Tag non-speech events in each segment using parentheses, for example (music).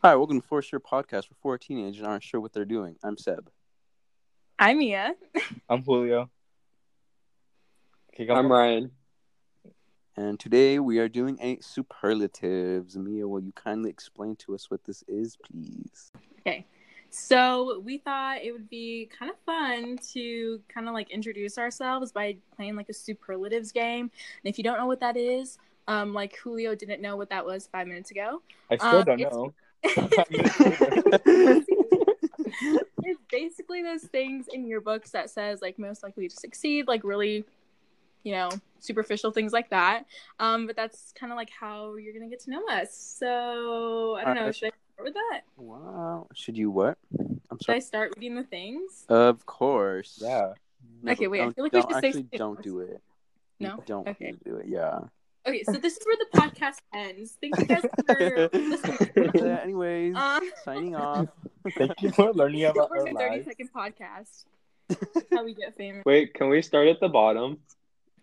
Hi, welcome to For Sure Podcast for four teenagers aren't sure what they're doing. I'm Seb. I'm Mia. I'm Julio. Okay, go. I'm Ryan. And today we are doing a superlatives. Mia, will you kindly explain to us what this is, please? Okay. So we thought it would be kind of fun to kind of like introduce ourselves by playing like a superlatives game. And if you don't know what that is, um, like Julio didn't know what that was five minutes ago. I still um, don't it's- know. It's basically those things in your books that says like most likely to succeed, like really, you know, superficial things like that. Um, but that's kind of like how you're gonna get to know us. So I don't know. Alright. Should I start with that? wow. Should you what? I'm Should I start reading the things? Of course. Yeah. No, Okay, wait, I Don't, feel like we don't- should say actually something don't do it. No? Don't Okay. do it. Yeah. Okay, so this is where the podcast ends. Thank you guys for listening. (laughs) Yeah, anyways, Um, signing off. (laughs) Thank you for learning about we're our a 30 lives. second podcast. That's (laughs) how we get famous. Wait, can we start at the bottom?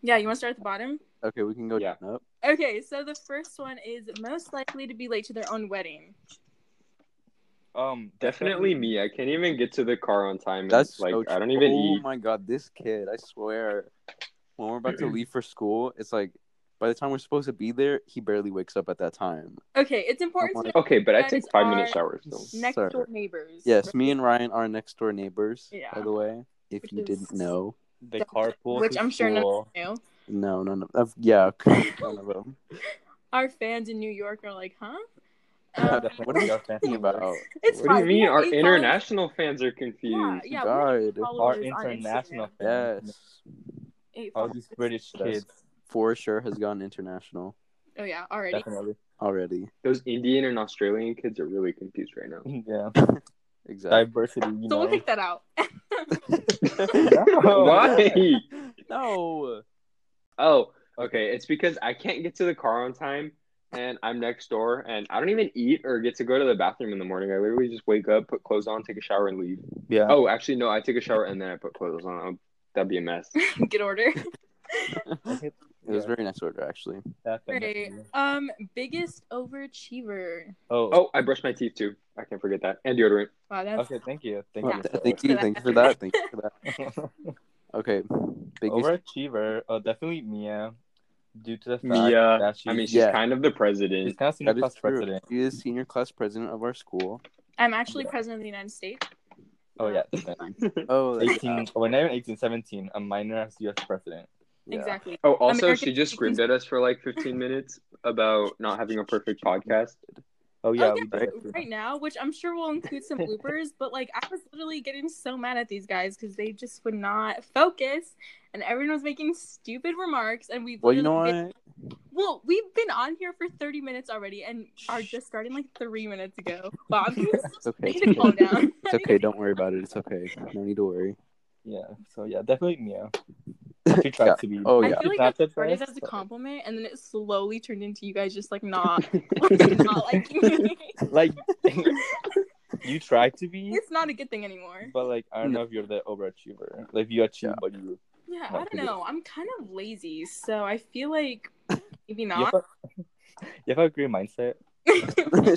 Yeah, you want to start at the bottom? Okay, we can go Yeah. down up. Okay, so the first one is most likely to be late to their own wedding. Um, Definitely me. I can't even get to the car on time. and, That's like so I don't even Oh eat. my god, this kid! I swear, when we're about to (clears throat) leave for school, it's like by the time we're supposed to be there, he barely wakes up at that time. Okay, it's important to know Okay, but I take five minute showers still. next Sir. door neighbors. Yes, me and Ryan are next door neighbors. Yeah. By the way, if Which you is- didn't know, the carpool, Which I'm sure none school. New. no, none of, of yeah, (laughs) none of them. (laughs) Our fans in New York are like, huh? Um, (laughs) What are you our fans. thinking about? it's What do you mean? have Our eight international fans are confused. Yeah, yeah. we have eight God. Our international fans. Yes, All these British kids. For sure has gone international Oh yeah, already. Definitely. already. Those Indian and Australian kids are really confused right now. (laughs) Yeah. (laughs) Exactly. Diversity, you So we'll know. take that out. (laughs) No. Why? no. Oh, okay. It's because I can't get to the car on time, and I'm next door, and I don't even eat or get to go to the bathroom in the morning. I literally just wake up, put clothes on, take a shower, and leave. Yeah. Oh, actually, no. I take a shower and then I put clothes on. Oh, That'd be a mess. Good order. It was Yeah, very nice order, actually. definitely. Right. Um, biggest overachiever. Oh, Oh, I brushed my teeth too. I can't forget that. And deodorant. Wow, that's okay. Thank you. Thank Well, you. th- thank you. Thank you for that. Thank you for that. (laughs) Okay. Biggest. Overachiever. Oh, definitely Mia. Due to the fact Mia. that she's, I mean, she's Yeah. kind of the she's president. kind of senior That is class president. She is senior class president of our school. I'm actually Yeah. president of the United States. Oh yeah, definitely. (laughs) Oh, that's- 18. Oh, not even 18, 17. A minor as U.S. president. Yeah. Exactly. Oh, also, American she just screamed at us for like 15 minutes about not having a perfect podcast. Oh yeah, oh, yeah, right, right now, which I'm sure will include some bloopers, but like I was literally getting so mad at these guys because they just would not focus, and everyone was making stupid remarks, and we. Well, you know literally what? did- Well, we've been on here for 30 minutes already, and are just starting like three minutes ago. (laughs) Bob, you It's okay. It's okay. calm down. It's okay. Don't worry about it. It's okay. No need to worry. Yeah. So yeah, definitely Mia. She (laughs) tried Yeah. to be. Oh, yeah. I yeah. feel like Not that the started as a compliment, and then it slowly turned into you guys just like (laughs) not, like, (laughs) not liking me. Like you try to be, it's not a good thing anymore. but like I don't know if you're the overachiever. Like you achieve, Yeah. but you. Yeah, I don't good. know. I'm kind of lazy, so I feel like maybe You not. have, a, you have a great mindset.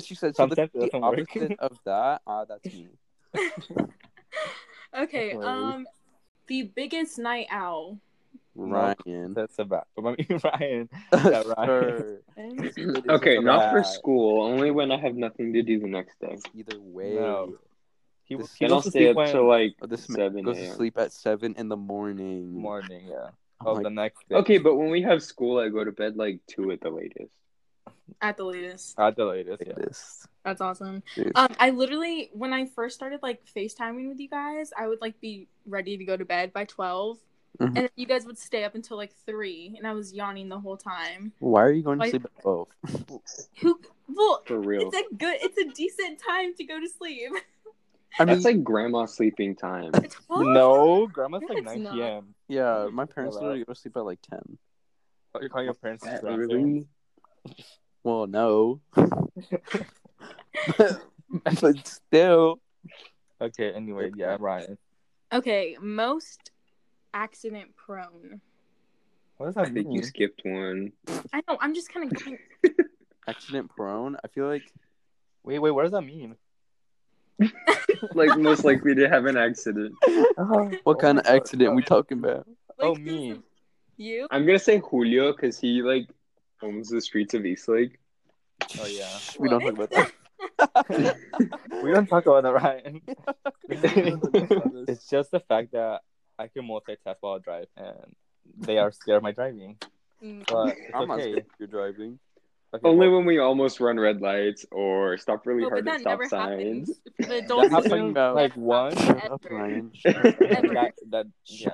she said so the Sometimes it doesn't work. opposite of that. Ah, that's me. okay, um, the biggest night owl. Ryan. That's about. But I mean, (laughs) Ryan. (laughs) Yeah, Ryan. Sure. (laughs) And It is okay, not for school. Only when I have nothing to do the next day. Either way. No. He, This- he Then I'll goes stay sleep up when till like Oh, this 7 goes to sleep at seven in the morning. morning. Yeah. Oh Oh, the next day. Okay, but when we have school, I go to bed like 2 at the latest. at the latest. At the latest. Yeah. latest. That's awesome. Dude. Um, I literally when I first started like FaceTiming with you guys, I would like be ready to go to bed by 12 Mhm. and then you guys would stay up until like three, and I was yawning the whole time. Why are you going to Like- sleep at twelve? (laughs) Who? Well, For real. it's a good, it's a decent time to go to sleep. I mean, That's like grandma sleeping time. No, grandma's No, like 9 not. p.m. yeah, my parents Hello. literally go to sleep at like ten. Oh, You're calling your parents That grandparents? early? (laughs) Well, no, (laughs) but still. Okay, anyway, yeah, Ryan. Okay, most accident prone. What does I that think mean? you skipped one. I know. I'm just kind of going. (laughs) accident prone. I feel like Wait, wait, what does that mean? (laughs) like most likely to have an accident. Oh. What kind of accident we talking about? Oh, me. You? I'm gonna say Julio because he like owns the streets of Eastlake. Oh, yeah. We don't talk about that. (laughs) We don't talk about that, Ryan. It's it's just the fact that I can multitask while I drive, and they are scared of my driving. Mm. But it's I'm not okay. scared if you're driving. Okay, Only well, when we almost run red lights or stop really but hard at stop signs. (laughs) happens. The that adults happened talking about- like once. Shut up, Ever. Ryan. Ever. (laughs) that, that, yeah,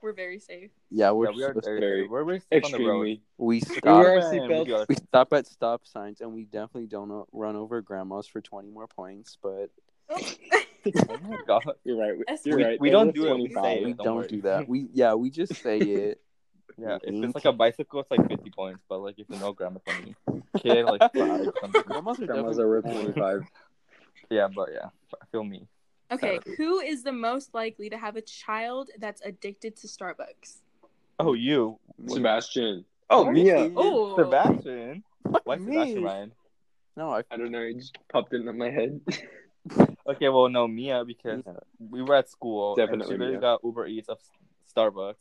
We're very safe. Yeah, we're yeah, we are so very, very- we're very safe on the road. Extremely. we We stop. wear we seatbelts. do our- We stop at stop signs, and we definitely don't run over grandmas for twenty more points. But Oh my god. (laughs) You're right. You're We- right. we It don't do it, we 25. say we it. don't don't do that. We (laughs) yeah, we just say it. (laughs) Yeah, if it's like a bicycle, it's like 50 points, but like if you know grandma 20, kid, like five, something. Grandmas are Grandmas definitely are worth more. 25. Yeah, but yeah, feel me. Okay, Sorry. who is the most likely to have a child that's addicted to Starbucks? Oh, you. Sebastian. Oh, What? Mia. Oh, Sebastian. Why Me? Sebastian, Ryan? No, I. I don't know. It just popped into my head. Okay, well, no, Mia, because Yeah, we were at school. Definitely And she literally Mia. got Uber Eats of Starbucks.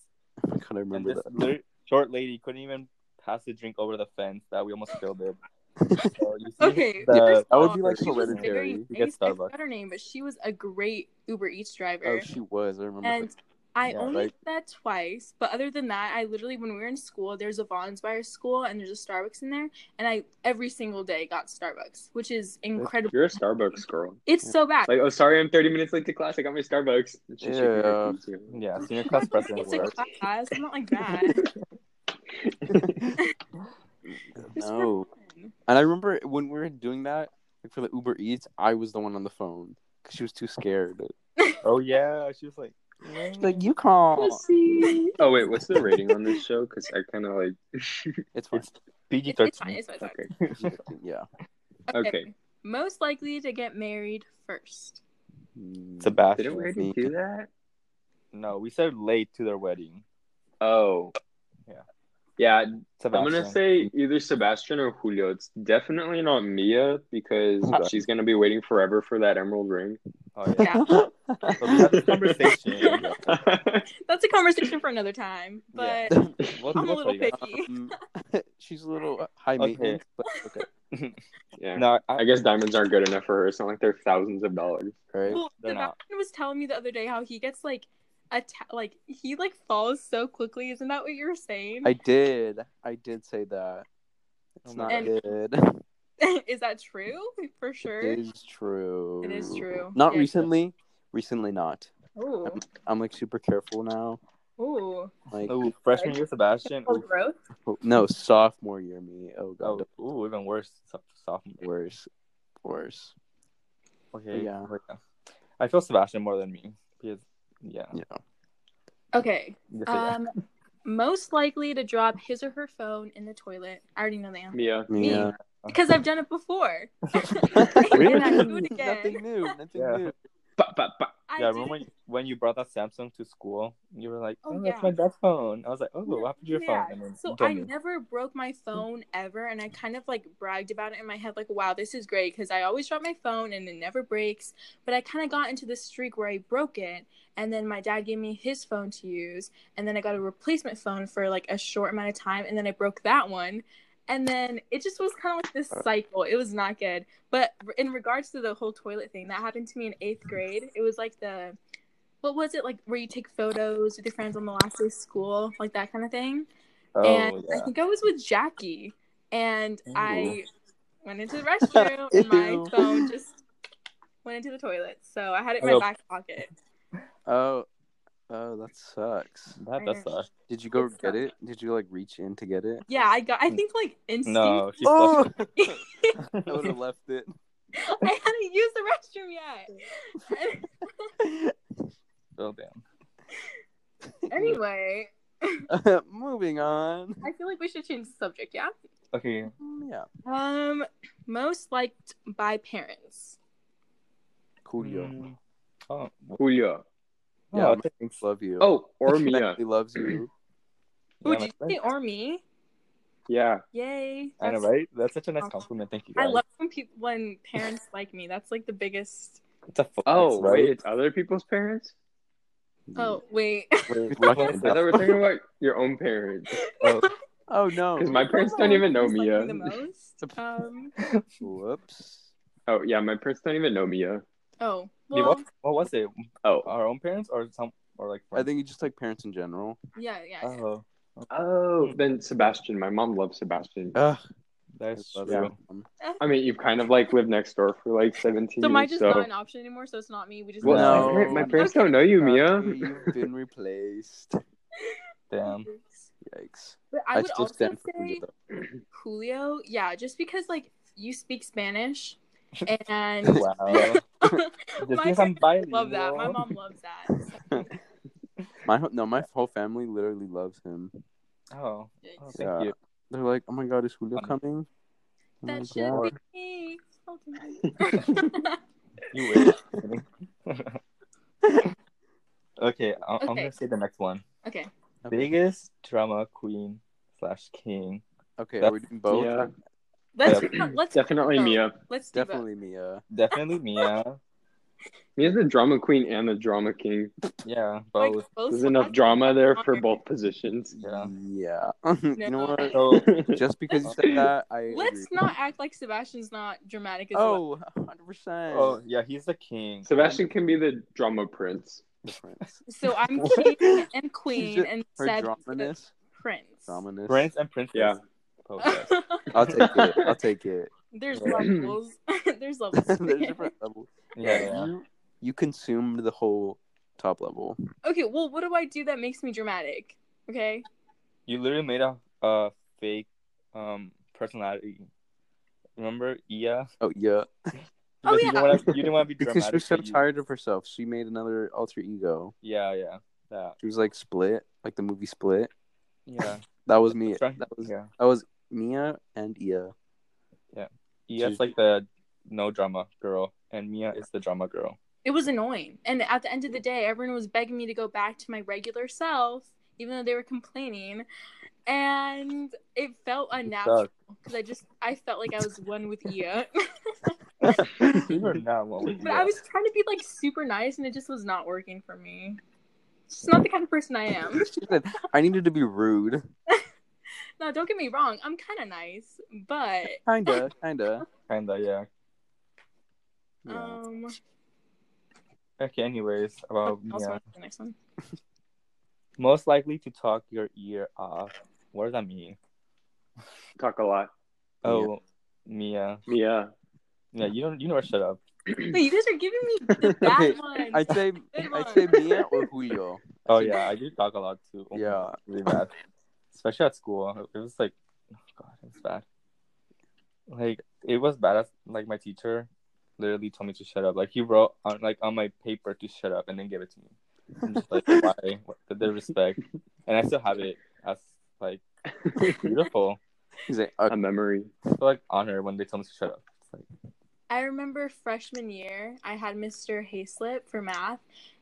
I kind of And remember this that. lit- short lady couldn't even pass the drink over the fence that we almost killed it. (laughs) So Okay, the- That would be like she was hereditary. very- You I get used- I forgot her name, but she was a great Uber Eats driver. Oh, she was. I remember. and I Yeah, only right. did that twice, but other than that, I literally when we were in school, there's a Vons by our school, and there's a Starbucks in there, and I every single day got Starbucks, which is incredible. You're a Starbucks girl. (laughs) It's so bad. Like, oh, sorry, I'm 30 minutes late to class. I got my Starbucks. And she's shaking her Yeah. Yeah, (laughs) senior class president it's a works. class. I'm not like (laughs) that. No. And I remember when we were doing that like for the Uber Eats, I was the one on the phone because she was too scared. Oh yeah, she was like, She's like, "You call." Oh, wait, what's the rating on this show? Because I kind of like. It's fine. it's PG It's, it's fine. thirteen. It's fine. It's fine. okay. yeah. Okay. Most likely to get married first. Mm. Sebastian. Didn't we already do that? No, we said late to their wedding. Oh. Yeah. Yeah, I'm gonna say either Sebastian or Julio. It's definitely not Mia because Okay. she's gonna be waiting forever for that emerald ring. Oh yeah. Yeah. So we had this conversation. (laughs) That's a conversation for another time. But Yeah. (laughs) We'll- I'm a little tell you guys. picky. Um, she's a little high Okay. maintenance, but okay, (laughs) yeah. No, I, I guess diamonds aren't good enough for her. It's not like they're thousands of dollars. right? Well, They're not. Was telling me the other day how he gets like atta- like he like falls so quickly. Isn't that what you're saying? I did. I did say that. It's Oh not God. good. (laughs) is that true? For sure. It is true. It is true. Not Yeah. recently. Recently, not. Ooh. I'm like super careful now. Ooh. Like, oh, freshman year Sebastian. Oh, Ooh, growth. no, sophomore year me. Oh god, oh, ooh, even worse. So- Sophomore. worse, worse. Okay. Yeah. but yeah. I feel Sebastian more than me because yeah. Yeah. Okay. Just say yeah. Um, most likely to drop his or her phone in the toilet. I already know the answer Mia. Me. Yeah. because I've done it before. really? And I do it again. Nothing new. Nothing Yeah. new. Ba, ba, ba. I yeah, did remember when you, when you brought that Samsung to school? You were like, Oh, "Oh, that's yeah. my dad's phone." I was like, "Oh, what happened to your Yeah. phone?" And So I me. never broke my (laughs) hmm. phone ever, and I kind of like bragged about it in my head, like, "Wow, this is great," because I always drop my phone and it never breaks. But I kind of got into this streak where I broke it, and then my dad gave me his phone to use, and then I got a replacement phone for like a short amount of time, and then I broke that one, and then it just was kind of like this cycle. It was not good. But in regards to the whole toilet thing, that happened to me in eighth grade. It was like the what was it like where you take photos with your friends on the last day of school, like that kind of thing Oh and I think I was with Jackie, and Ooh. I went into the restroom, (laughs) and my phone just went into the toilet. So I had it in my Oh. back pocket. Oh, oh, that sucks. That that sucks. Did you go It get sucks. it? Did you like reach in to get it? Yeah, I got. I think like instinct. No, she Oh, flushed (laughs) I would have left it. I hadn't used the restroom yet. (laughs) Oh damn. anyway, (laughs) Moving on. I feel like we should change the subject. Yeah. Okay. Mm, Yeah, Um, most liked by parents. Julio. Mm. Oh, Julio. Yeah, oh, my thanks. love you. Oh, (laughs) or He loves you. Who Yeah, did you say or me? Yeah. Yay! I know, right? That's such a nice compliment. Thank you, I love when people when parents like me. That's like the biggest. it's a flex, Oh, right? wait, it's other people's parents? Oh wait. Wait, Which which one one is (laughs) is I thought we were talking about your own parents. Oh, Oh no. Because my parents don't even know Who's, like, Mia. me The most. (laughs) Um. Whoops. Oh yeah, my parents don't even know Mia. Oh. wait, Well. what, what was it? Oh. Our own parents or some or like I think it's just like parents in general. Yeah. Yeah. yeah. Oh, Oh, then Sebastian. My mom loves Sebastian. Ugh. that's I true. them. I mean, you've kind of like lived next door for like 17 So am I years. just So, not an option anymore? So it's not me. We just. well, No. my, par- my parents Okay. don't know you, Mia. You've (laughs) been replaced. Damn. Yikes. But I would still also stand for say Julio. Julio. Yeah, just because like you speak Spanish, and (laughs) Wow. (laughs) Just my because I'm love that. My mom loves that. so- (laughs) My whole- no, my whole family literally loves him. Oh, oh thank Yeah. you. They're like, "Oh my God, is Julio coming?" That like, should "Yeah." be me. You wish. okay, I- I'm Okay. gonna say the next one. okay. Okay. Biggest drama queen slash king. Okay, That- are we doing both? Yeah. Let's Yeah. let's Definitely do. Mia. Let's do both. Definitely Mia. Definitely Mia. (laughs) Mia's the drama queen and the drama king. Yeah, Like, both. both There's enough drama there for Honor. both positions. Yeah. Yeah. you know what? So (laughs) Just because you said that, I Let's agree. not act like Sebastian's not dramatic as well. Oh, 100 percent. Oh yeah, he's the king. Sebastian can be the drama prince. So I'm (laughs) king and queen, just- and Her Seb's the prince. Dramaness. Prince and princess. Yeah. Both, yes. (laughs) I'll take it. I'll take it. (laughs) There's Yeah. (clears throat) levels. (laughs) There's levels. There's different levels. Yeah, yeah. You, you consumed the whole top level. Okay, well, what do I do that makes me dramatic? Okay. You literally made a, a fake um personality. Remember Ia? Oh yeah. Oh, yeah. You didn't, wanna, you didn't want to be Because dramatic. she was so tired of herself, she made another alter ego. Yeah, yeah, that. She was like split, like the movie Split. Yeah. That was me. That was yeah. that was Mia and Ia. Yeah. Ia's like the no drama girl, and Mia is the drama girl. It was annoying. And at the end of the day, everyone was begging me to go back to my regular self, even though they were complaining. And it felt unnatural because I just I felt like I was one with Ia. you (laughs) (laughs) were not one with but Ia. I was trying to be like super nice and it just was not working for me. It's just not the kind of person I am. (laughs) I needed to be rude. No, don't get me wrong. I'm kind of nice, but (laughs) Kinda, (laughs) kinda. kinda yeah. Yeah. um, Okay. Anyways, about I'll Mia. Uh, the next one. (laughs) Most likely to talk your ear off. What does that mean? Talk a lot. Oh, Mia. Uh. Mia. Uh. Yeah, you don't. You never shut up. (clears throat) Wait, you guys are giving me the bad Okay, one. I'd say I'd say. Mia or Julio. Oh yeah, I do talk a lot too. Oh Yeah. God, really bad. Especially at school, it was like, oh god, it was bad. Like it was bad. As, like my teacher literally told me to shut up. Like he wrote on like on my paper to shut up and then gave it to me. I'm just like, (laughs) why? What, the respect, and I still have it as like beautiful. He's like, A uh, memory. I feel like honor when they tell me to shut up. It's like, I remember freshman year, I had Mr. Hayslip for math,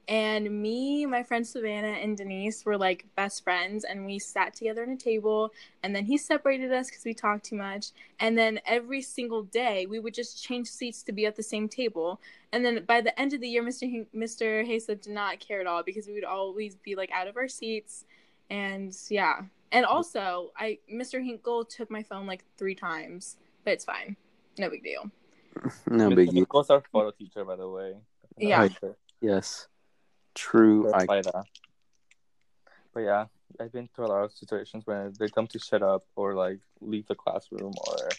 and me, my friend Savannah, and Denise were like best friends, and we sat together at a table, and then he separated us because we talked too much, and then every single day we would just change seats to be at the same table, and then by the end of the year, Mr. H- Mr. Hayslip did not care at all because we would always be like out of our seats, and yeah, and also I Mr. Hinkle took my phone like three times, but it's fine, no big deal. No Mr. biggie. Nichols, our photo teacher, by the way. Yeah. Sure. Yes. True. I But yeah, I've been through a lot of situations when they come to shut up or like leave the classroom or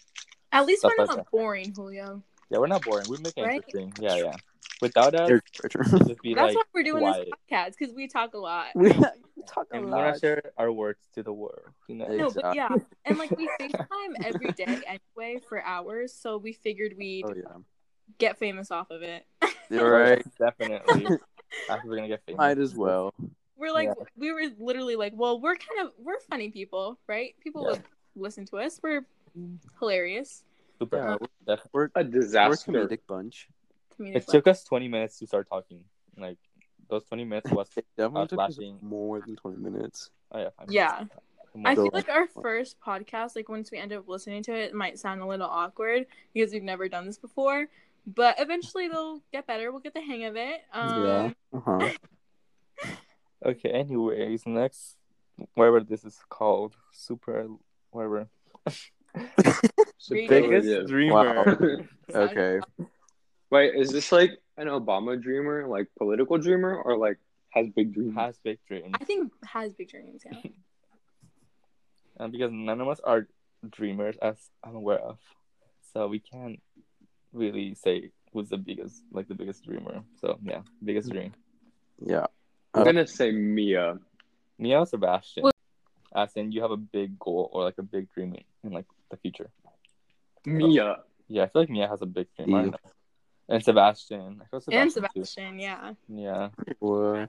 At least Stuff we're like not boring, Julio. yeah, we're not boring. We make it Right? interesting. Yeah, yeah. Without us, They're- it'd just be That's like why we're doing quiet. this podcast because we talk a lot. We talk a and we want lot. to share our words to the world. You know? No, but yeah, and like we (laughs) FaceTime every day anyway for hours, so we figured we'd Oh yeah. get famous off of it. You're right. (laughs) Definitely. After we're gonna get famous. Might as well. we're like, Yeah. we were literally like, well, we're kind of we're funny people, right? People Yeah. would listen to us. We're hilarious. Super. Yeah, Definitely. We're A disaster. we're a comedic bunch. Comedic It took us 20 minutes to start talking. Like those 20 minutes was It definitely Us took us more than twenty minutes. oh yeah. fine. Yeah. I feel like our first podcast, like once we end up listening to it, it might sound a little awkward because we've never done this before. But eventually they'll get better. We'll get the hang of it. Um, yeah. Uh-huh. (laughs) Okay, anyways, next whatever this is called, super whatever. (laughs) (laughs) Read. Biggest Yeah. dreamer. Okay. Wait, is this like an Obama dreamer, like political dreamer, or like has big dreams? Has big dreams. I think has big dreams. Yeah. And (laughs) uh, because none of us are dreamers as I'm aware of. So we can't really say who's the biggest like the biggest dreamer. So yeah, biggest dream. Yeah. I'm gonna say Mia. Mia or Sebastian. Well- as in you have a big goal or like a big dream in, in like the future. Mia. Yeah, I feel like Mia has a big dream. I don't Yeah. know. And Sebastian. I feel Sebastian and too. Sebastian, yeah. Yeah. Well,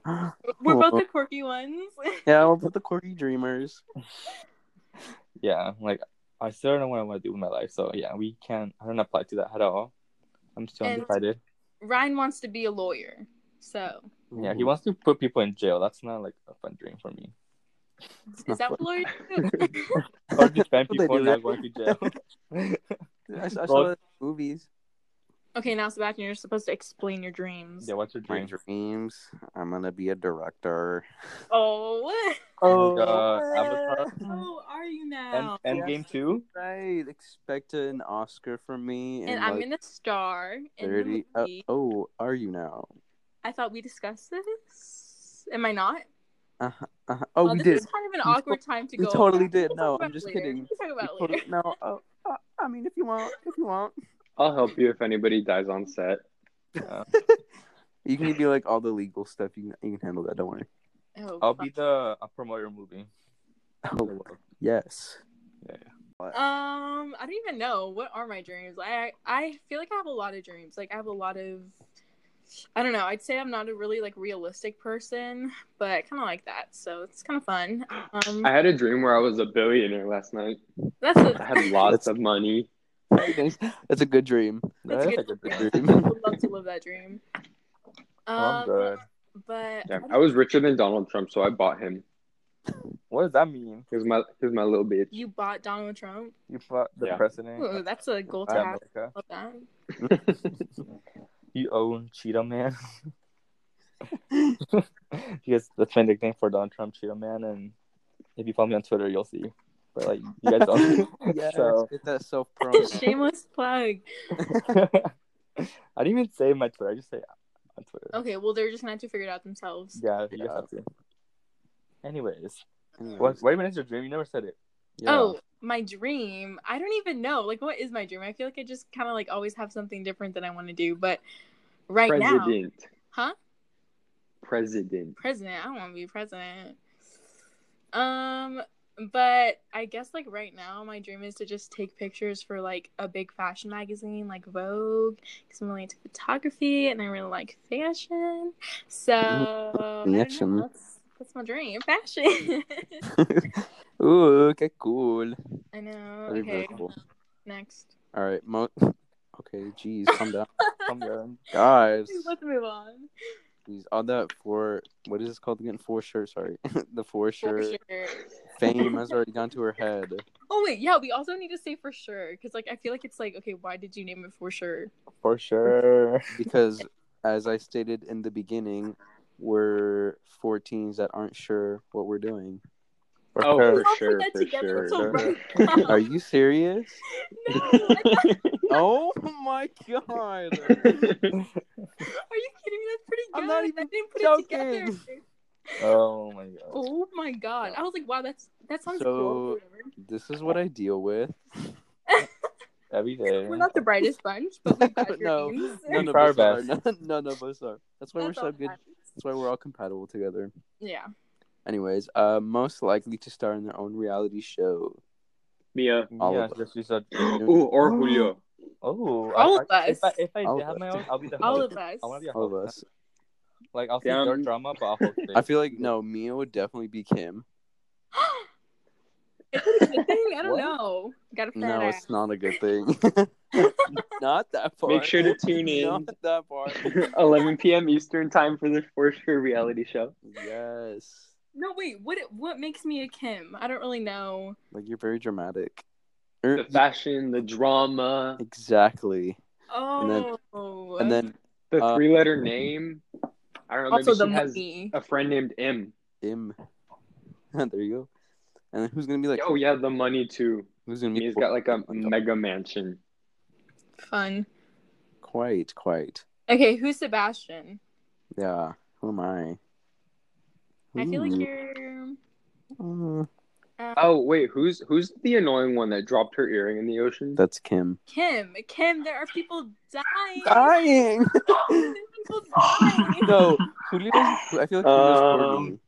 We're both the quirky ones. (laughs) yeah, we're both the quirky dreamers. (laughs) Yeah. Like I still don't know what I want to do with my life. So yeah, we can't I don't apply to that at all. I'm still And- undecided. Ryan wants to be a lawyer. So Yeah, he wants to put people in jail. That's not like a fun dream for me. is that what lawyers do? (laughs) Or defend What people not going to jail. I, I saw Well- that movies. Okay, now Sebastian, you're supposed to explain your dreams. yeah, what's your dreams? My dreams. I'm gonna be a director. Oh, (laughs) Oh, uh, Avatar. oh, are you End, now? end Yes. game two? Right. Expect an Oscar from me. and in, I'm like, gonna star in the thirty. Uh, oh, are you now? I thought we discussed this. Am I not? Uh-huh, uh-huh. Oh, Uh, we this did. is kind of an We to- awkward time to we go. totally over. did. We'll No, I'm just later. kidding. We can talk We about totally- later. no, uh, uh, I mean, if you want, if you want, I'll help you if anybody dies on set. Uh, (laughs) you can be like all the legal stuff. You can, you can handle that. Don't worry. Oh, I'll fuck. be the I'll promote your movie. Oh, yes. Yeah. Um, I don't even know what are my dreams. I I feel like I have a lot of dreams. Like I have a lot of. I don't know. I'd say I'm not a really like realistic person, but I kind of like that. So it's kind of fun. Um, I had a dream where I was a billionaire last night. that's a, I had lots of money. That's a good dream. That's a good a good dream. dream. I (laughs) would love to live that dream. (laughs) Oh, I'm Um, good. but Yeah, I was richer than Donald Trump, so I bought him. What does that mean? He was my he was my little bitch. you bought Donald Trump. You bought the Yeah. president Ooh, that's a goal to have. America. Love that. (laughs) You own Cheetah Man. because that's my nickname for Donald Trump, Cheetah Man, and if you follow me on Twitter, you'll see. But like you guys don't. (laughs) (laughs) yes, So get that self promo. Shameless plug. (laughs) I didn't even say my Twitter. I just say on Twitter. Okay, well they're just gonna have to figure it out themselves. Yeah, you Yeah. guys have to. Anyways, Anyways, what? Wait a minute, your dream? You never said it. yeah. Oh, my dream. I don't even know. Like, what is my dream? I feel like I just kind of like always have something different that I want to do. But right now, President. huh? President. President. I don't want to be president. Um, but I guess like right now, my dream is to just take pictures for like a big fashion magazine like Vogue, because I'm really into photography and I really like fashion. So know, that's that's my dream. Fashion. (laughs) Ooh, okay, cool. I know. Very, Okay, very cool. next. All right, mo. Okay, geez, calm down, I'm good. guys. (laughs) Let's move on. Jeez, on that four. What is this called again? Four shirt. Sorry, (laughs) the four shirt sure. Fame has already gone to her head. Oh wait, yeah, we also need to say for sure because like I feel like it's like okay, why did you name it for sure? For sure. because as I stated in the beginning, we're 14s that aren't sure what we're doing. For Oh, sure. We all sure, for together sure. right. (laughs) Are you serious? (laughs) no, I- oh my god! are you kidding me? That's pretty good. I'm not even I even didn't put joking. it together. (laughs) Oh my god. Oh my god! I was like, wow, that's that sounds So- cool. Whatever. This is what I deal with. (laughs) Every day. We're not the brightest bunch, but we got (laughs) your No, names. None of Try our us are. best. None, none of us are. That's why That's we're so good. that That's why we're all compatible together. Yeah. Anyways, uh, most likely to star in their own reality show. Mia. All yeah, of us. said. Ooh, or Julio. (gasps) Oh, All I, of I, us. If I, if I All did have my us. own, I'll be the All of us. I want to be a All of us. Like I'll see Damn. your drama, but I'll host (laughs) it. I feel like no, Mia would definitely be Kim. Is (gasps) it a good thing? I don't What? know. Got a fat No, ass. it's not a good thing. (laughs) (laughs) not that part. Make sure to tune in. Not that part. 11 p.m. Eastern time for the For Sure reality show. Yes. No, wait. What what makes me a Kim? I don't really know. Like you're very dramatic. Er, The fashion, the drama, exactly. Oh. And then the Uh, three-letter name. I don't know. also Maybe the she has money. a friend named M. Im. (laughs) there you go. And then who's gonna be like? Oh yeah, the money too. Who's gonna be? He's got like a mega mansion. Fun. Quite, quite. Okay, who's Sebastian? Yeah. Who am I? I feel like you're. Uh, Uh, Oh wait, who's who's the annoying one that dropped her earring in the ocean? that's Kim. Kim. Kim. There are people dying. Dying. (laughs) People dying. no, Julio's. I feel like Julio's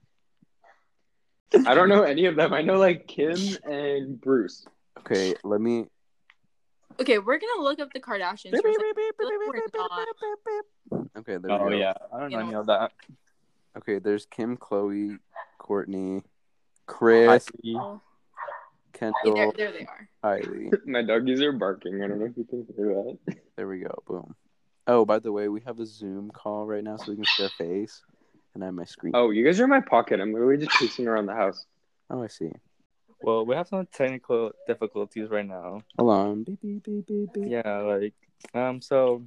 Um, I don't know any of them. I know like Kim and Bruce. Okay, let me. Okay, we're gonna look up the Kardashians. For a second. Okay, there we Oh go. yeah, I don't know any know. of that. Okay, there's Kim, Khloé, Kourtney, Kris, Heidi. Oh, Kendall, there, there they are. Kylie. (laughs) My doggies are barking. I don't know if you can hear that. There we go. Boom. Oh, by the way, we have a Zoom call right now, so we can see our face, and I have my screen. Oh, you guys are in my pocket. I'm literally just chasing around the house. Oh, I see. Well, we have some technical difficulties right now. Hold on. Beep, beep, beep, beep, beep. Yeah, like um. So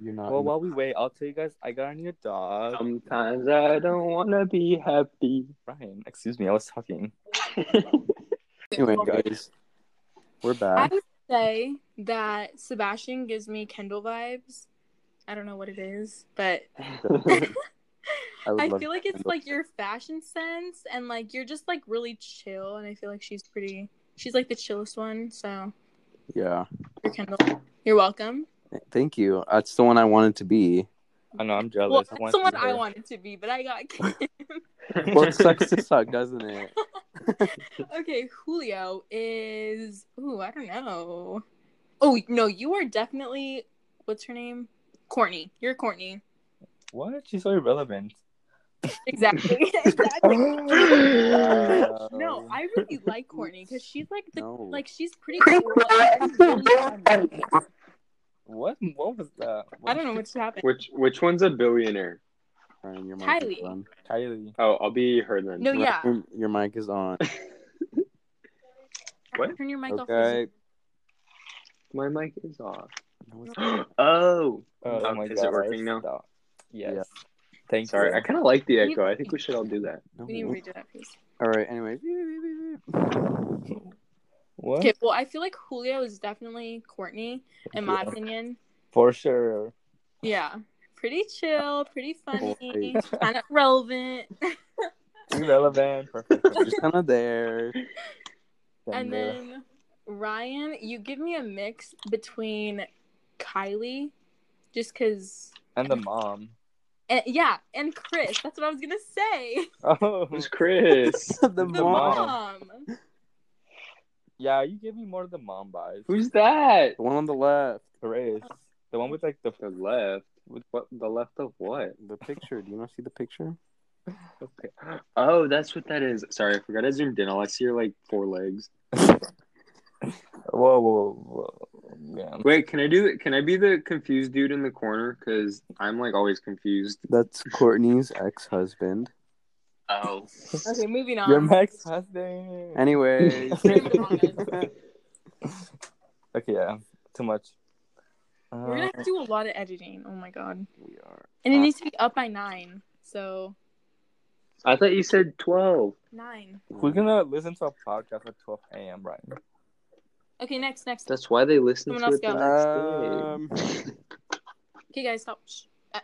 You're not. well, while we wait, I'll tell you guys. I got a new dog. Sometimes I don't want to be happy. Ryan, excuse me, I was talking. (laughs) anyway, guys, we're back. I would say that Sebastian gives me Kendall vibes. I don't know what it is, but (laughs) (laughs) I I feel like it's Kendall. like your fashion sense and like you're just like really chill and I feel like she's pretty she's like the chillest one, so Yeah. you're Kendall. You're welcome. Thank you. That's the one I wanted to be. I know I'm Well, jealous. that's I want the one I wanted to be, but I got (laughs) Kim. Well, it sucks to suck, doesn't it? (laughs) okay, Julio is ooh, I don't know. Oh no, you are definitely what's her name? Kourtney. You're Kourtney. What? She's so irrelevant. Exactly. (laughs) exactly. Wow. No, I really like Kourtney because she's like the No. like she's pretty cool. And really funny. What? What was that? I don't know what's happening. which which one's a billionaire? Ryan, your mic Kylie. is on. Kylie. Oh, I'll be her then. No, yeah. Ryan, your mic is on. (laughs) What? Turn your mic off. Okay. My mic is off. (gasps) Oh, Oh, Oh, my is it working now? Stop. Yes. Yeah. Thank sorry. you. I kind of like the echo. I think we should all do that. We need to redo that, please. All right. Anyway. (laughs) What? Okay, well, I feel like Julio is definitely Kourtney, in my Yeah. opinion. For sure. Yeah, pretty chill, pretty funny, Boy. kind of relevant. Irrelevant. Perfect. (laughs) Just kind of there. and Gender. then Ryan, you give me a mix between Kylie, just because. and the mom. And, yeah, and Kris. That's what I was gonna say. Oh. Who's Kris? (laughs) the The mom. mom. Yeah, you give me more of the mom vibes. Who's that? The one on the left. Kris? The one with like the. The left. What? The left of what? The picture. Do you not see the picture? Okay. Oh, that's what that is. Sorry, I forgot I zoomed in. All I see are like four legs. (laughs) Whoa, whoa, whoa. Yeah. Wait, can I do it? Can I be the confused dude in the corner? Because I'm like always confused. That's Kourtney's ex-husband. Oh. Okay, moving on. Your next husband. Anyway. (laughs) Okay, yeah. Too much. We're gonna Uh, have to do a lot of editing. Oh my god. we are. And it needs to be up by nine. So I thought you said 12. nine. we're gonna listen to a podcast at 12 a.m. right Okay, next, next. That's why they listen Someone to it go. the next day. Um, Okay, guys, stop. Shh.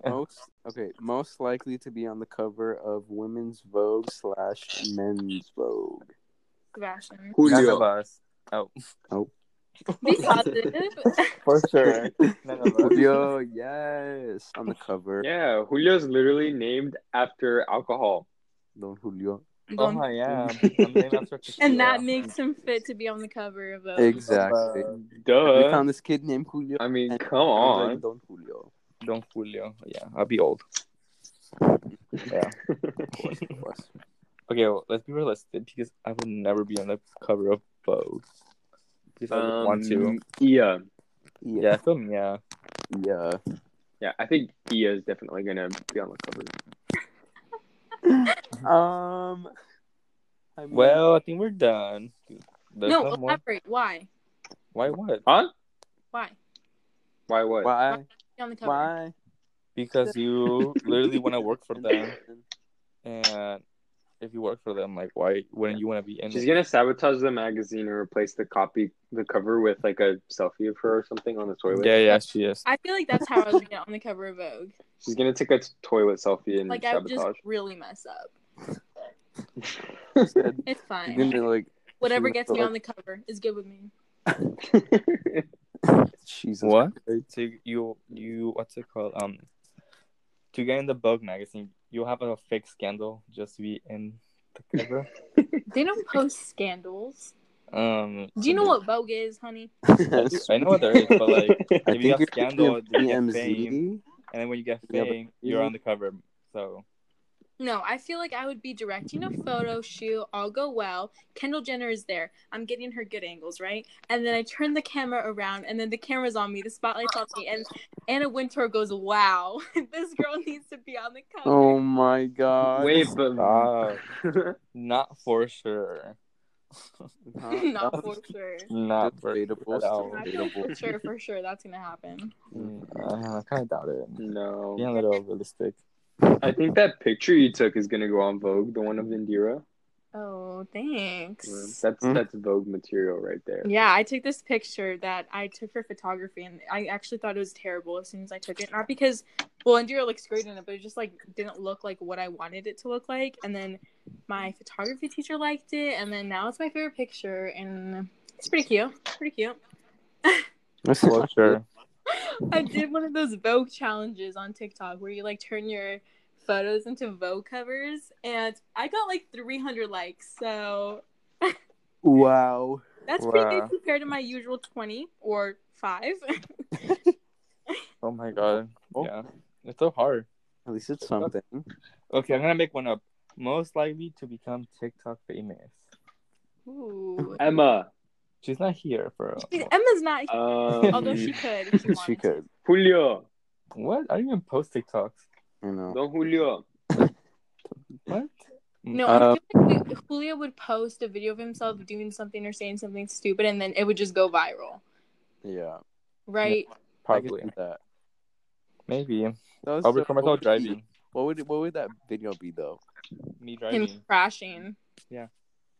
(laughs) most okay, most likely to be on the cover of Women's Vogue slash Men's Vogue. Sebastian. None of Julio. us. Oh, Be positive. (laughs) for sure. (laughs) None of us. Julio, yes, on the cover. Yeah, Julio's literally named after alcohol. Don Julio. Oh, Don't- I am. I'm named after and that makes him fit to be on the cover of a. Exactly. Uh, we found this kid named Julio. I mean, come on. Don Julio. Don Julio. Yeah, I'll be old. Yeah. (laughs) Okay, well, let's be realistic because I will never be on the cover of Vogue. Because I would want to. Um, Ia. Yeah, I feel me, yeah. Yeah. Yeah, I think Ia is definitely gonna be on the cover. (laughs) Um. I mean, Well, I think we're done. There's no, no more. elaborate. Why? Why what? Huh? Why? Why what? why? Be on the cover. Why? Because you literally want to work for them, and if you work for them, like why wouldn't you want to be in She's it? gonna sabotage the magazine and replace the copy, the cover with like a selfie of her or something on the toilet. Yeah, yeah, she is. I feel like that's how I would get on the cover of Vogue. She's gonna take a toilet selfie and Like I would just sabotage. really mess up. (laughs) It's fine. you're gonna, like Whatever gets me like- on the cover is good with me. (laughs) Jesus. What? Christ. So you you what's it called? Um, to get in the Vogue magazine, you have a fake scandal just to be in the cover. (laughs) They don't post scandals. um, Do you know what Vogue is, honey? I know what there is, but like (laughs) I if you think have scandal, you get fame, and then when you get Yeah, but- fame, you're on the cover. So No, I feel like I would be directing a photo shoot. All go well. Kendall Jenner is there. I'm getting her good angles, right? And then I turn the camera around, and then the camera's on me. The spotlight's on me, and Anna Wintour goes, "Wow, (laughs) this girl needs to be on the cover." Oh my god. Wait, but stop. (laughs) not for sure. Huh? (laughs) Not for sure. Not for Debatable. at all. I feel for sure, for sure, that's gonna happen. Mm, uh, I kind of doubt it. no, Being a little realistic. I think that picture you took is gonna go on Vogue, the one of Indira. Oh, thanks. That's Mhm. that's Vogue material right there. Yeah, I took this picture that I took for photography, and I actually thought it was terrible as soon as I took it. Not because, well, Indira looks great in it, but it just like didn't look like what I wanted it to look like. And then my photography teacher liked it, and then now it's my favorite picture, and it's pretty cute. Pretty cute. (laughs) That's For sure. I did one of those Vogue challenges on TikTok where you like turn your photos into Vogue covers, and I got like 300 likes. So Wow. that's pretty good compared to my usual 20 or five. (laughs) Oh my god. Oh. Yeah. It's so hard. At least it's something. Okay, I'm gonna make one up. Most likely to become TikTok famous. Ooh. Emma. She's not here, bro. Emma's not here, Um, although she could if she (laughs) she could. Julio. What? I don't even post TikToks. You know. Don Julio. (laughs) What? No, I feel like we- Julio would post a video of himself doing something or saying something stupid, and then it would just go viral, Yeah. right? I could Probably. that. Maybe. That I'll so- record myself what would driving. What would what would that video be though? Me driving. Him driving. crashing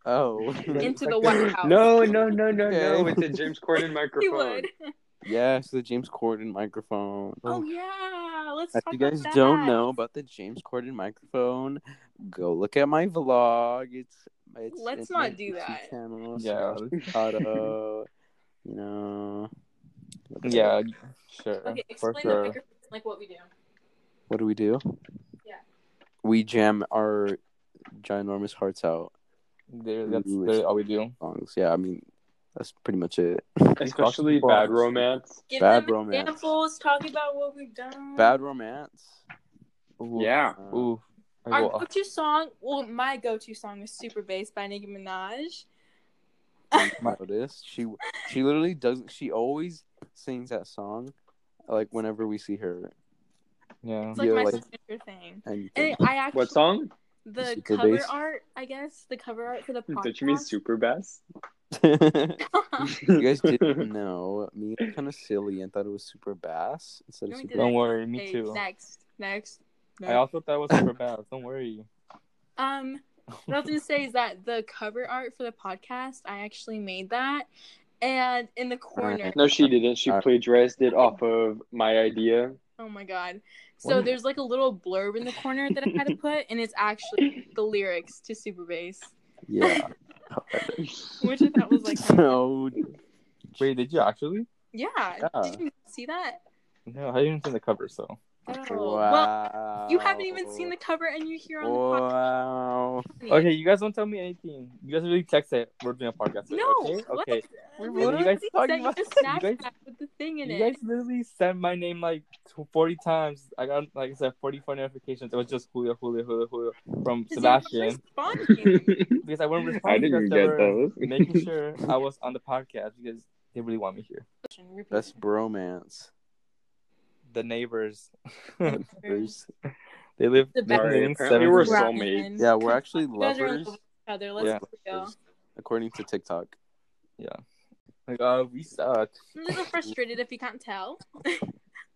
Oh. (laughs) into the White (laughs) House. No, no, no, no, Okay. no. With the James Corden (laughs) he microphone. would. yes, the James Corden microphone. Oh yeah, let's If talk you guys about don't know about the James Corden microphone, go look at my vlog. It's it's Let's it's my not do YouTube that. Channel, Yeah. Auto, you know. look it Yeah, sure. Okay, for explain the microphone, like what we do. What do we do? Yeah. We jam our ginormous hearts out There, that's Ooh, literally all we do. songs. Yeah, I mean that's pretty much it. Especially Bad. Romance. Give Bad them romance. examples. Talk about what we've done. Bad romance. Ooh. Yeah. Uh, Ooh. Our will- go-to song, well, my go-to song is "Super Bass" by Nicki Minaj. you noticed she she literally doesn't. She always sings that song, like whenever we see her. yeah. It's like Yeah, my like- signature thing. And And I actually What song? The Super cover Bass? art, I guess, the cover art for the podcast. Don't you mean Super Bass? (laughs) you guys didn't (laughs) know. Me was kind of silly and thought it was super bass instead of No, we super. didn't. Don't worry, me Okay, too. Next, next. I also thought it was super bass. Don't worry. Um, what I was gonna say is that the cover art for the podcast, I actually made that, and in the corner, No, she didn't. She plagiarized it off of my idea. oh my god. So What? there's like a little blurb in the corner that I had to (laughs) put, and it's actually the lyrics to Super Bass, Yeah. (laughs) which I thought was like, so. Wait, did you actually? yeah. Yeah. Did you see that? No, I didn't even see the cover, so. Oh, well, Wow. you haven't even seen the cover, and you're here on the Wow. podcast. Okay, you guys don't tell me anything. You guys really text it. We're doing a podcast. No. Okay. What? Okay. What are you guys talking about? (laughs) You guys- Snapchat with the thing in You it. guys literally said my name like 40 times. I got, like I said, 44 notifications. It was just Julio, Julio, Julio, Julio from Because you weren't Sebastian. responding. (laughs) Because I wasn't (laughs) I responding didn't get those. (laughs) making sure I was on the podcast because they really want me here. Repeat That's it. bromance. The neighbors. There's- They live. The They best- live in seven. we're soulmates. Yeah, we're actually You guys are in lovers, love with each other. Let's Yeah. go. according to TikTok. Like, oh, we suck. I'm a little frustrated if you can't tell. (laughs)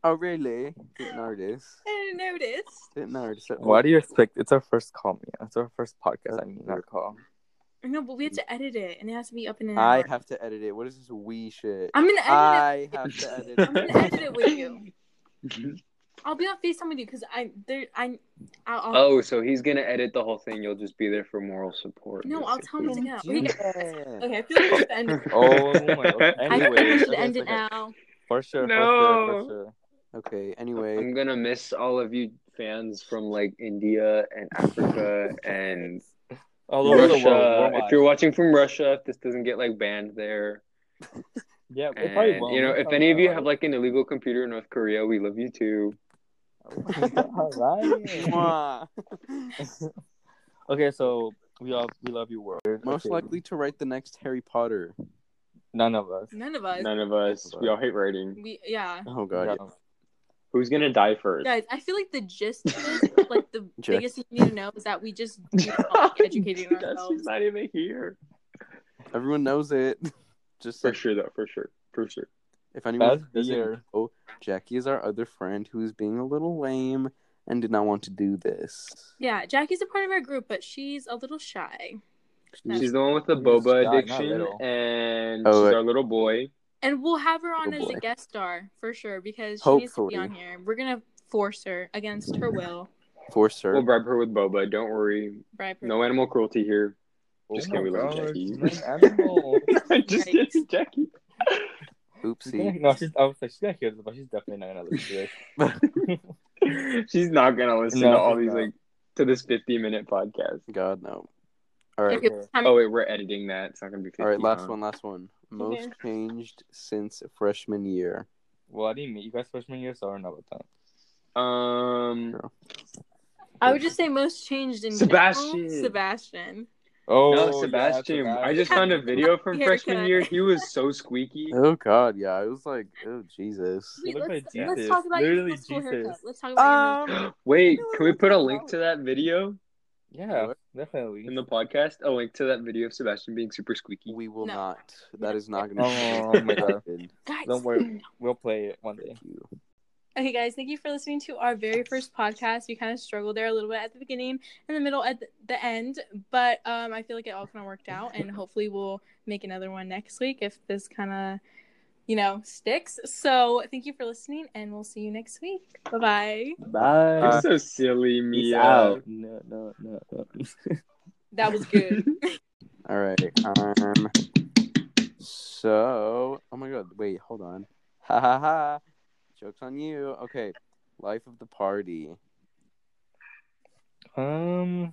Oh, really? Didn't notice. (laughs) I didn't notice. Didn't notice. at all. Why do you expect? It's our first call, Mia. It's our first podcast. I mean, our call. I know, but we have to edit it, and it has to be up in an I hour. have to edit it. What is this wee shit? I'm gonna edit I have to edit it. (laughs) I'm gonna edit it with you. I'll be on Facetime with you because I there I. I'll, I'll, Oh, so he's gonna edit the whole thing. You'll just be there for moral support. no, I'll tell him to go. Do Okay, I feel like we should end it. (laughs) Oh my god. (laughs) I Anyway, think we should okay, end it now. For sure. No. For sure. For sure. Okay. Anyway, I'm gonna miss all of you fans from like India and Africa and (laughs) All over the Russia. world. if you're watching from Russia, if this doesn't get like banned there, Yeah, it probably and won't. you know, if probably any of you won't. have like an illegal computer in North Korea, we love you too. (laughs) All right. (laughs) Okay, so we all we love you, world. most Okay. likely to write the next Harry Potter. none of us. None of us. None of us. We all hate writing. We yeah. Oh god. Yeah. yeah. Who's gonna die first? Guys, I feel like the gist of this, (laughs) like the Jack. biggest thing you need to know is that we just need to not be educating Yes, ourselves. She's not even here. Everyone knows it. Just For like, sure, though. For sure. For sure. If anyone That's doesn't weird. know, Jackie is our other friend who is being a little lame and did not want to do this. Yeah, Jackie's a part of our group, but she's a little shy. She's- She's the one with the boba shy, addiction, and Oh, she's uh, our little boy. And we'll have her on Oh, as a guest star for sure because she needs to be on here. We're gonna force her against her will. Force her. We'll bribe her with boba. Don't worry. Bribe her. No animal cruelty here. Oh Just my kidding, we love Jackie. an animal. (laughs) Just kidding, Jackie. She's Oopsie. no, she's. I was like, she's gonna hear this, but she's definitely not gonna listen to this. She's not gonna listen No, to all these not. like to this 50 minute podcast. God no. All right. Oh wait, we're editing that. It's not gonna be 50. All right. Last huh? one. Last one. Most Okay. changed since freshman year. well, I didn't meet you guys freshman year, so I don't know about that. Um. I would just say most changed in Sebastian. general, Sebastian. Oh, no, yeah, Sebastian. I just found a (laughs) video from Haircut. freshman year. (laughs) He was so squeaky. Oh God. Yeah. It was like, oh Jesus. Wait, let's, let's talk about your Literally middle school Jesus. (gasps) haircut. Let's talk about your Um. Wait, can we put a link to that video Yeah, definitely. in the podcast? A link to that video of Sebastian being super squeaky. We will No. not. That is not going Oh, to my God. happen. guys. Don't worry, (clears throat) we'll play it one day. Thank you. Okay, guys, thank you for listening to our very first podcast. We kind of struggled there a little bit at the beginning, in the middle, at the- the end, but um, I feel like it all kind of worked out, and hopefully we'll make another one next week if this kind of, you know, sticks. So thank you for listening, and we'll see you next week. Bye bye. Bye. You're so silly, Peace Mia. out. No, no, no, no. (laughs) That was good. (laughs) All right. Um. So, oh my God. Wait. Hold on. Ha ha ha. Jokes on you. Okay. Life of the party. um,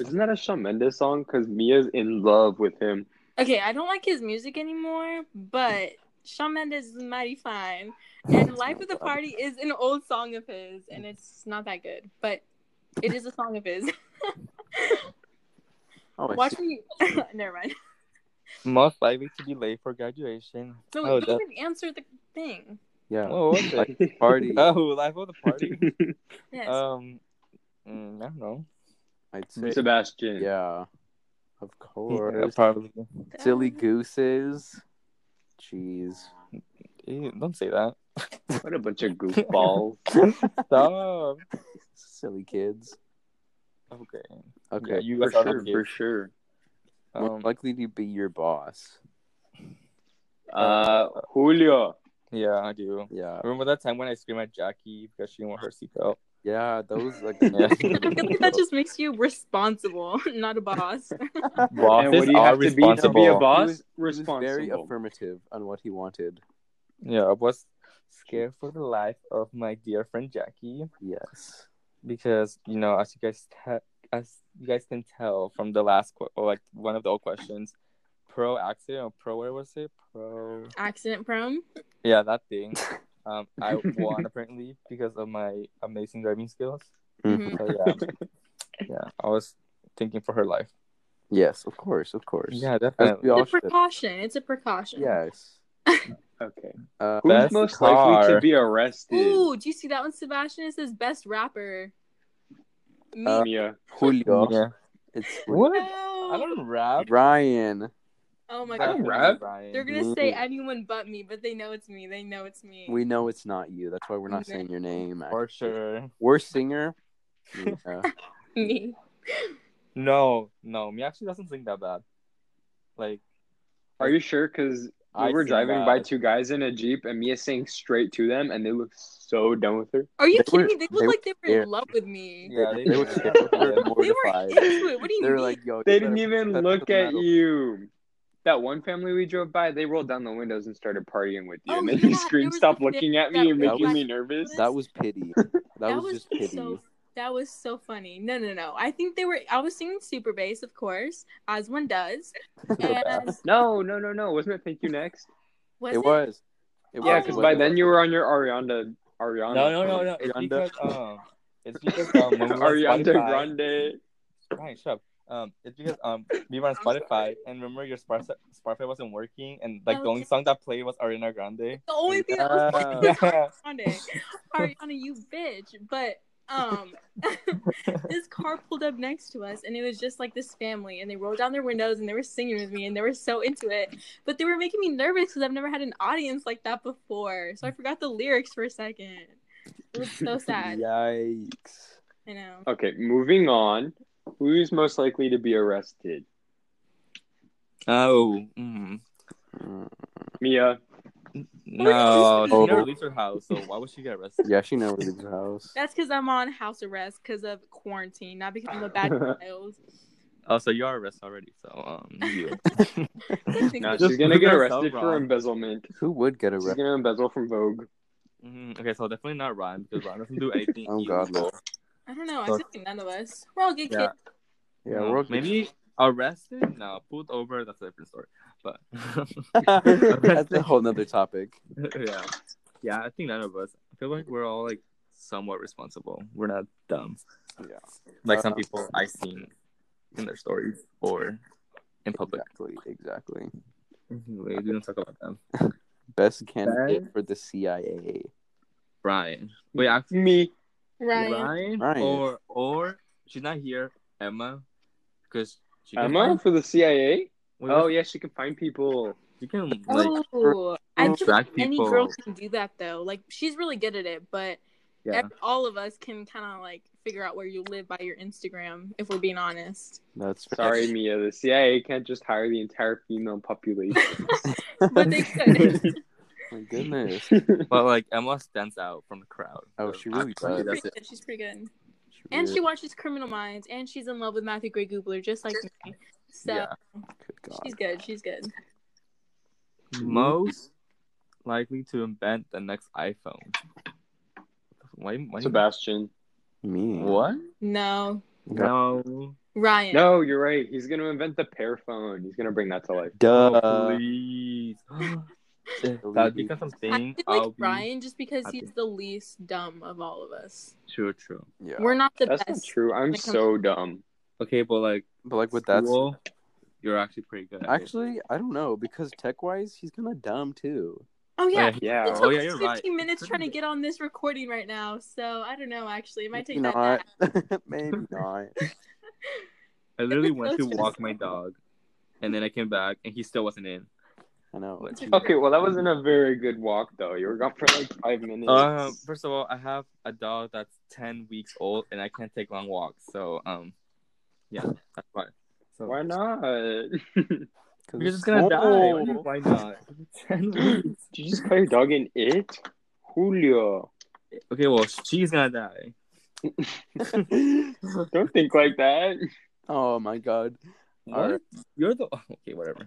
Isn't that a Shawn Mendes song? Because Mia's in love with him. okay, I don't like his music anymore, but Shawn Mendes is mighty fine. And Life of the Party is an old song of his, and it's not that good, but it is a song of his. (laughs) Oh, I Watch me. (laughs) Never mind. most likely to be late for graduation. No, oh, you that, didn't answer the thing. Yeah. oh, what's Life it? of party. (laughs) Oh, life of the party. (laughs) Yes. um, mm, I don't know. I'd say. Sebastian. Yeah. Of Yeah, course. probably. Silly gooses. Jeez. Ew, don't say that. (laughs) What a bunch of goofballs. Stop. Silly kids. Okay. Okay. Yeah, you for guys are sure, okay. for sure. More Um, likely to be your boss. Uh, Julio. Yeah, I do. Yeah. Remember that time when I screamed at Jackie because she didn't wear her seatbelt? Yeah. Those like. (laughs) Yeah. I feel like that just makes you responsible, (laughs) not a boss. (laughs) and Bosses what do you are have to be to responsible. be a He boss? was- he was Responsible. very affirmative on what he wanted. Yeah, I was scared for the life of my dear friend Jackie Yes. because you know, as you guys te- as you guys can tell from the last qu- or like one of the old questions, pro accident or pro where was it? Pro Accident prone. yeah, that thing. (laughs) Um, I won apparently because of my amazing driving skills. Mhm. So yeah, (laughs) yeah, I was thinking for her life. Yes, of course, of course. Yeah, As definitely. It's a should. precaution. It's a precaution. Yes. (laughs) Okay. Uh, Who's most car. likely to be arrested? Ooh, do you see that one, Sebastian? It says best rapper. Me. Uh, Mia. Julio. Yeah. It's What? No. I don't rap. Ryan. Oh my I god. don't They're gonna say anyone but me, but they know it's me. They know it's me. We know it's not you. That's why we're not saying your name. For actually. sure. Worst singer. Yeah. (laughs) me. No, no, me actually doesn't sing that bad. Like, Are you sure? Because I we were sing driving by two guys in a jeep, and Mia sang straight to them, and they looked so done with her. Are you They kidding were- me? They they looked like they were were in love with me. yeah, they, they, were did. scared. (laughs) They were They were mortified. into it. What do you They were mean? like, "Yo, you They didn't even look at you. That one family we drove by, they rolled down the windows and started partying with you, Oh, and then yeah, you screamed, "Stop the looking at me! You're was- making me nervous." That was pity. (laughs) That, That was, was just pity. so that was so funny. No, no, no. I think they were. I was singing super bass, of course, as one does. And (laughs) No, no, no, no. Wasn't it Thank You Next? was it was. It Yeah, because by then you were on your Ariana. Ariana. No, no, no, no. It's Ariana. because um, it's because um, when we (laughs) were on Ariana Grande. Right, shut up. Um, it's because (laughs) um, we were on Spotify, and remember your Spotify Spotify wasn't working, and like the only song that played was Ariana Grande. the only thing that was funny Yeah. was Ariana. (laughs) Ariana, you bitch. But um, (laughs) this car pulled up next to us, and it was just like this family, and they rolled down their windows, and they were singing with me, and they were so into it. But they were making me nervous because I've never had an audience like that before, so I forgot the lyrics for a second. It was so sad. Yikes. I know. Okay, moving on. Who's most likely to be arrested? Oh, mm. Mia. no, she Oh. never leaves her house, so why would she get arrested? Yeah, she never leaves her house. That's because I'm on house arrest because of quarantine, not because I'm a bad (laughs) child. Oh, so you are arrested already, so um, you. (laughs) No, she's gonna get prove herself arrested for embezzlement. Who would get arrested? She's arrested? gonna embezzle from Vogue. Mhm, Okay, so definitely not Ryan because Ryan doesn't do (laughs) anything. Oh, God, illegal. I don't know. I So- feel like none of us. We're all good Yeah. kids. Yeah, No, we're all maybe arrested. No, pulled over. That's a different story. But (laughs) (laughs) That's a whole nother topic. (laughs) yeah, yeah. I think none of us. I feel like we're all like somewhat responsible. We're not dumb. Yeah. Like some Uh, people I've seen in their stories or in public. Exactly, exactly. Anyways, we don't talk about them. Best candidate Ben? for the CIA. Ryan. Wait, actually, Me. Ryan. Ryan, Ryan. or or she's not here. Emma, because she can Emma find- for the CIA? Wait, Oh what- yeah, she can find people. you can oh, like Oh, I feel track like any girl can do that though. Like she's really good at it, but yeah. ev- all of us can kind of like figure out where you live by your Instagram. If we're being honest, That's fair. Sorry, Mia. The CIA can't just hire the entire female population. (laughs) but they (laughs) could. My goodness. (laughs) But like Emma stands out from the crowd. Oh, she really actually, does. that's pretty it. good. She's pretty good, and she watches Criminal Minds, and she's in love with Matthew Gray Gubler, just like me. So Yeah. Good God. she's good. She's good. Mm-hmm. Most likely to invent the next iPhone. Why? why Sebastian. Me. What? No, No. Ryan. No, you're right. He's gonna invent the pear phone. He's gonna bring that to life. Duh. Oh, please. (gasps) (gasps) (gasps) if that becomes I something, feel I'll like be Ryan just because happy. he's the least dumb of all of us. true, true. yeah. We're not the That's not best. true. I'm when it so dumb. Okay, but like But like with that, school, you're actually pretty good. At it. actually, I don't know because tech wise, he's kind of dumb too. Oh yeah. Yeah. It Oh took yeah, you're 15 right. minutes trying to get on this recording right now, so I don't know. Actually, it might take Maybe that. not. back. (laughs) Maybe not. (laughs) I literally (laughs) went to walk my dog, and then I came back, and he still wasn't in. I know. Like, Like, Okay, well that wasn't a very good walk though. You were gone for like five minutes. Um, first of all, I have a dog that's ten weeks old, and I can't take long walks. So, um, yeah, that's why. So, Why not? (laughs) You're just gonna die. Oh. What you- Why not? (laughs) Ten weeks. you just call your dog an it? Julio. Okay, well, she's gonna die. (laughs) Don't think like that. oh my god. What? You're the okay, whatever.